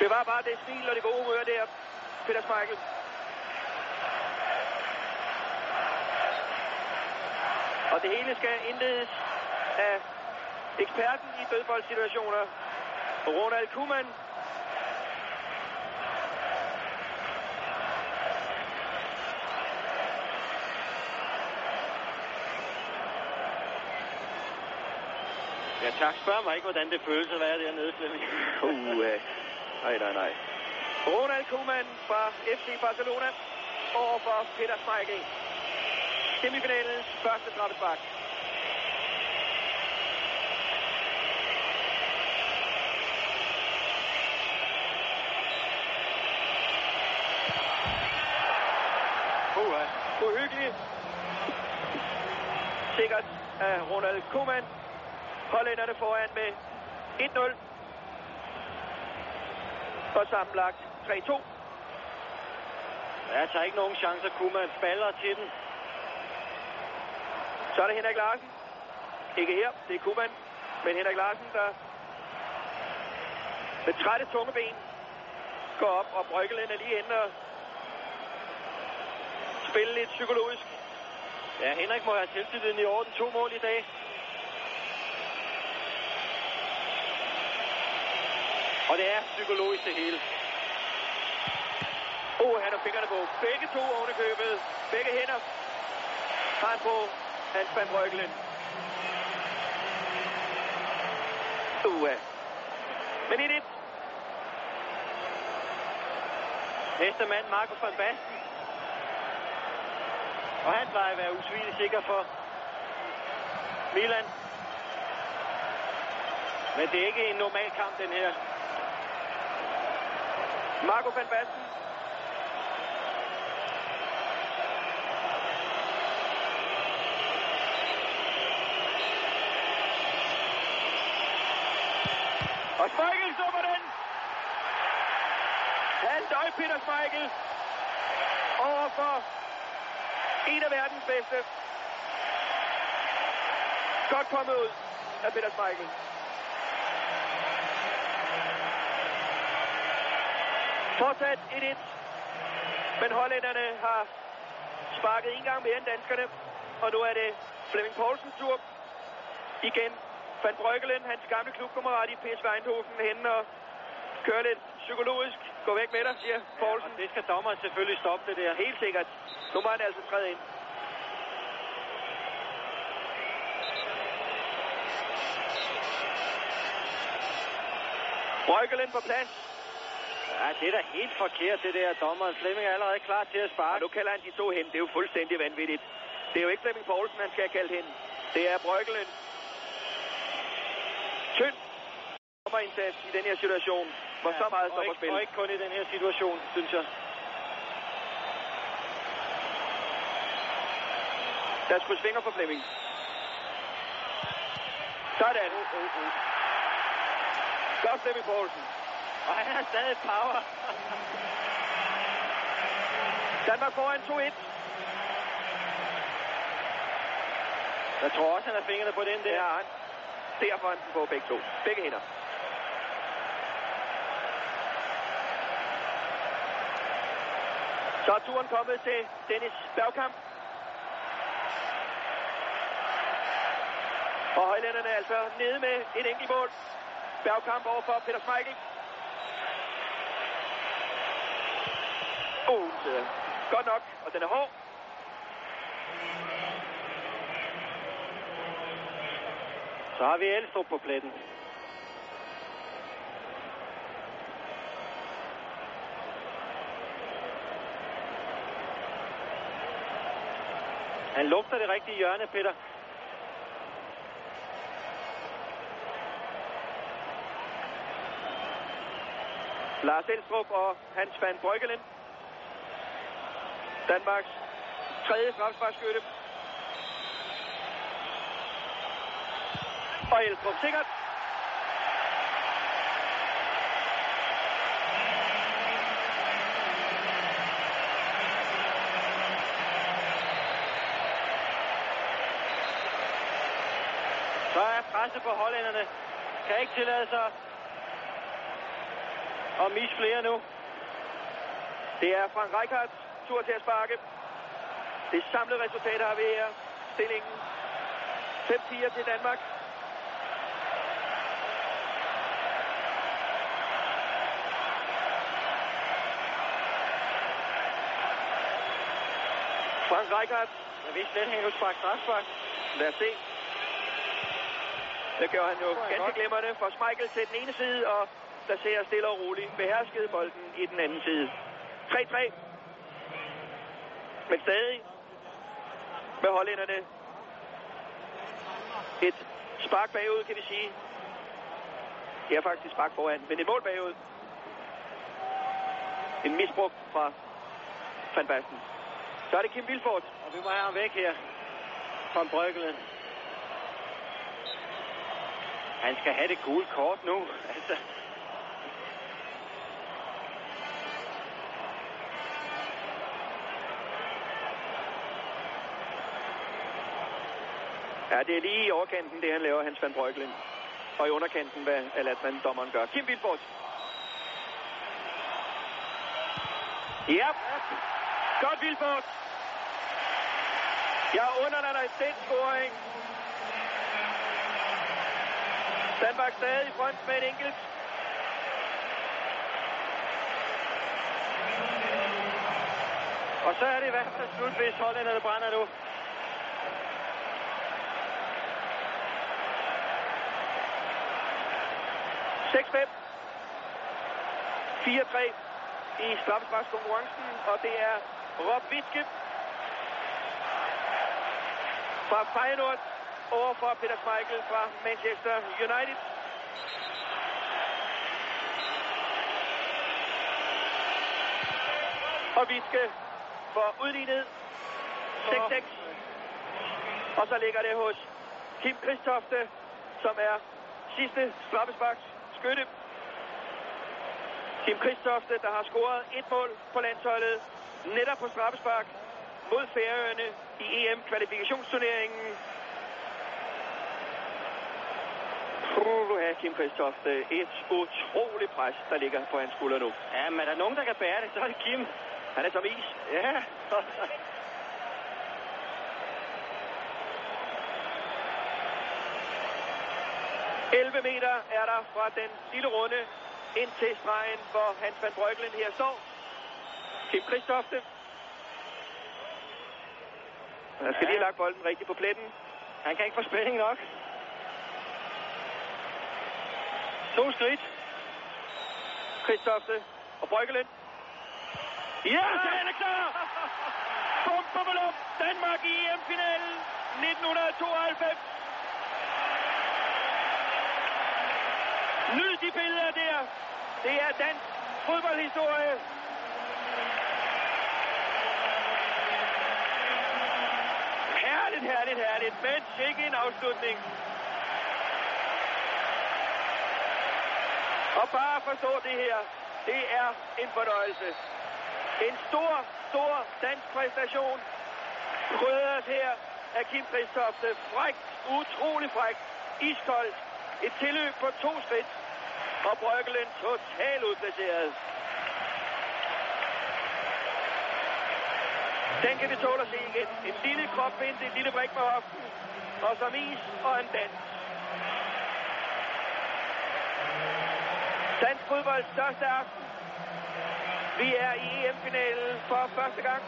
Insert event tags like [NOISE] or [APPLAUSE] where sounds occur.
Bevar bare det smil og det gode humør der, Peter Smeichel. Og det hele skal indledes af eksperten i dødboldsituationer, Ronald Koeman. Ja, tak. Spørg mig ikke, hvordan det føles at være dernede, Flemming. Uh, nej, nej, nej. Ronald Koeman fra FC Barcelona over for Peter Schmeichel. Semifinalens første straffespark. Uha. Uhyggeligt. Sikkert af Ronald Koeman. Hollænderne foran med 1-0. Og sammenlagt 3-2. Jeg tager ikke nogen chancer. Kuman baller til den. Så er det Henrik Larsen. Ikke her, det er Kuman. Men Henrik Larsen, der med trætte tunge ben går op, og Bryggelin er lige inde og spille lidt psykologisk. Ja, Henrik må have selvtilliden i orden. To mål i dag. Og det er psykologisk det hele. Oh, han har fingrene på. Begge to ovenikøbet. Begge hænder har han på Hans van Bryggelin. Uh, men 1-1. Næste mand, Marco van Basten. Og han plejer at være usvigelig sikker for Milan. Men det er ikke en normal kamp, den her. Marco van Basten. Og Schmeichel summer den. Halvdøj Peter Schmeichel. Over for en af verdens bedste. Godt kommet ud af Peter Schmeichel. Fortsat 1-1. Men hollænderne har sparket en gang mere end danskerne. Og nu er det Flemming Poulsens tur. Igen Van Brygelen, hans gamle klubkammerat i PSV Eindhoven, hen og kører lidt psykologisk. Gå væk med dig, siger Poulsen. Og det skal dommeren selvfølgelig stoppe det der. Helt sikkert. Nu må han altså træde ind. Brygelen på plads. Ja, det er da helt forkert, det der. Dommeren Flemming er allerede klar til at Og sparke. nu kalder han de to hen. Det er jo fuldstændig vanvittigt. Det er jo ikke Flemming Poulsen, han skal have kaldt hen. Det er Brygelen. Tynd dommerindsats i den her situation, hvor så meget og står på spil. og ikke kun i den her situation, synes jeg. Der er sgu svinger for Flemming. Sådan. Uh, uh, uh. Godt Flemming Poulsen. Og han har stadig power. Danmark foran 2-1. Jeg tror også, han har fingrene på den der. Ja, han. Derfor har han den på begge to. Begge hænder. Så er turen kommet til Dennis Bergkamp. Og højlænderne er altså nede med et enkelt mål. Bergkamp over for Peter Schmeichel. Oh, øh, sidder. Godt nok, og den er hård. Så har vi Elstrup på pletten. Han lugter det rigtige hjørne, Peter. Lars Elstrup og Hans van Bryggelin. Danmarks tredje strafsparkskytte. Og Elstrup sikkert. Så er presset på hollænderne. Kan ikke tillade sig og mis flere nu. Det er Frank Rijkaards tur til at sparke. Det samlede resultat har vi her. Stillingen 5-4 til Danmark. Frank Rijkaard. Jeg vidste at han kunne sparke strafspark. Lad os se. Det gjorde han jo ganske glimrende for Schmeichel til den ene side og placerer stille og roligt beherskede bolden i den anden side. 3-3. Men stadig med hollænderne et spark bagud, kan vi sige. Det er faktisk spark foran, men et mål bagud. En misbrug fra Van Basten. Så er det Kim Vilfort. Og vi må have ham væk her. Fra Bryggeland. Han skal have det gule kort nu. Altså, Ja, det er lige i overkanten, det han laver, Hans van Breukelen. Og i underkanten, hvad Alatman dommeren gør. Kim Vilfort. Ja, godt Vilfort. Jeg under dig den scoring. Danmark stadig i front med et enkelt. og så er det i hvert fald slut, hvis hollænderne brænder nu. 6-5. 4-3 i straffesparkskonkurrencen, og det er Rob Wittke fra Feyenoord over for Peter Schmeichel fra Manchester United. Og Wittke får udlignet 6-6. Og så ligger det hos Kim Kristofte, som er sidste straffesparks skytte. Kim Kristofte, der har scoret et mål på landsholdet, netop på straffespark mod Færøerne i EM-kvalifikationsturneringen. Puh, Kim Kristofte, et utroligt pres, der ligger på hans skulder nu. Ja, men er der nogen, der kan bære det, så er det Kim. Han er som is. Ja. [LAUGHS] 11 meter er der fra den lille runde ind til stregen, hvor Hans van Breukelen her står. Kim Kristofte. Han skal Ja. lige have lagt bolden rigtigt på pletten. Han kan ikke få spænding nok. To skridt. Kristofte og Breukelen. Ja, den er klar! Bum, bum, bum, Danmark i EM-finalen 1992. Nyd de billeder der. Det er dansk fodboldhistorie. Herligt, herligt, herligt. Men sikke en afslutning. Og bare forstå det her. Det er en fornøjelse. En stor, stor dansk præstation. Krydret her af Kim Kristofte. Frækt, utrolig frækt. Iskoldt. Et tilløb på to skridt. Og Brøkkelen totalt udplaceret. Den kan vi tåle at se igen. En lille kroppind, en lille brik på hoften. Og som is og en dans. Dansk fodbolds største aften. Vi er i EM-finalen for første gang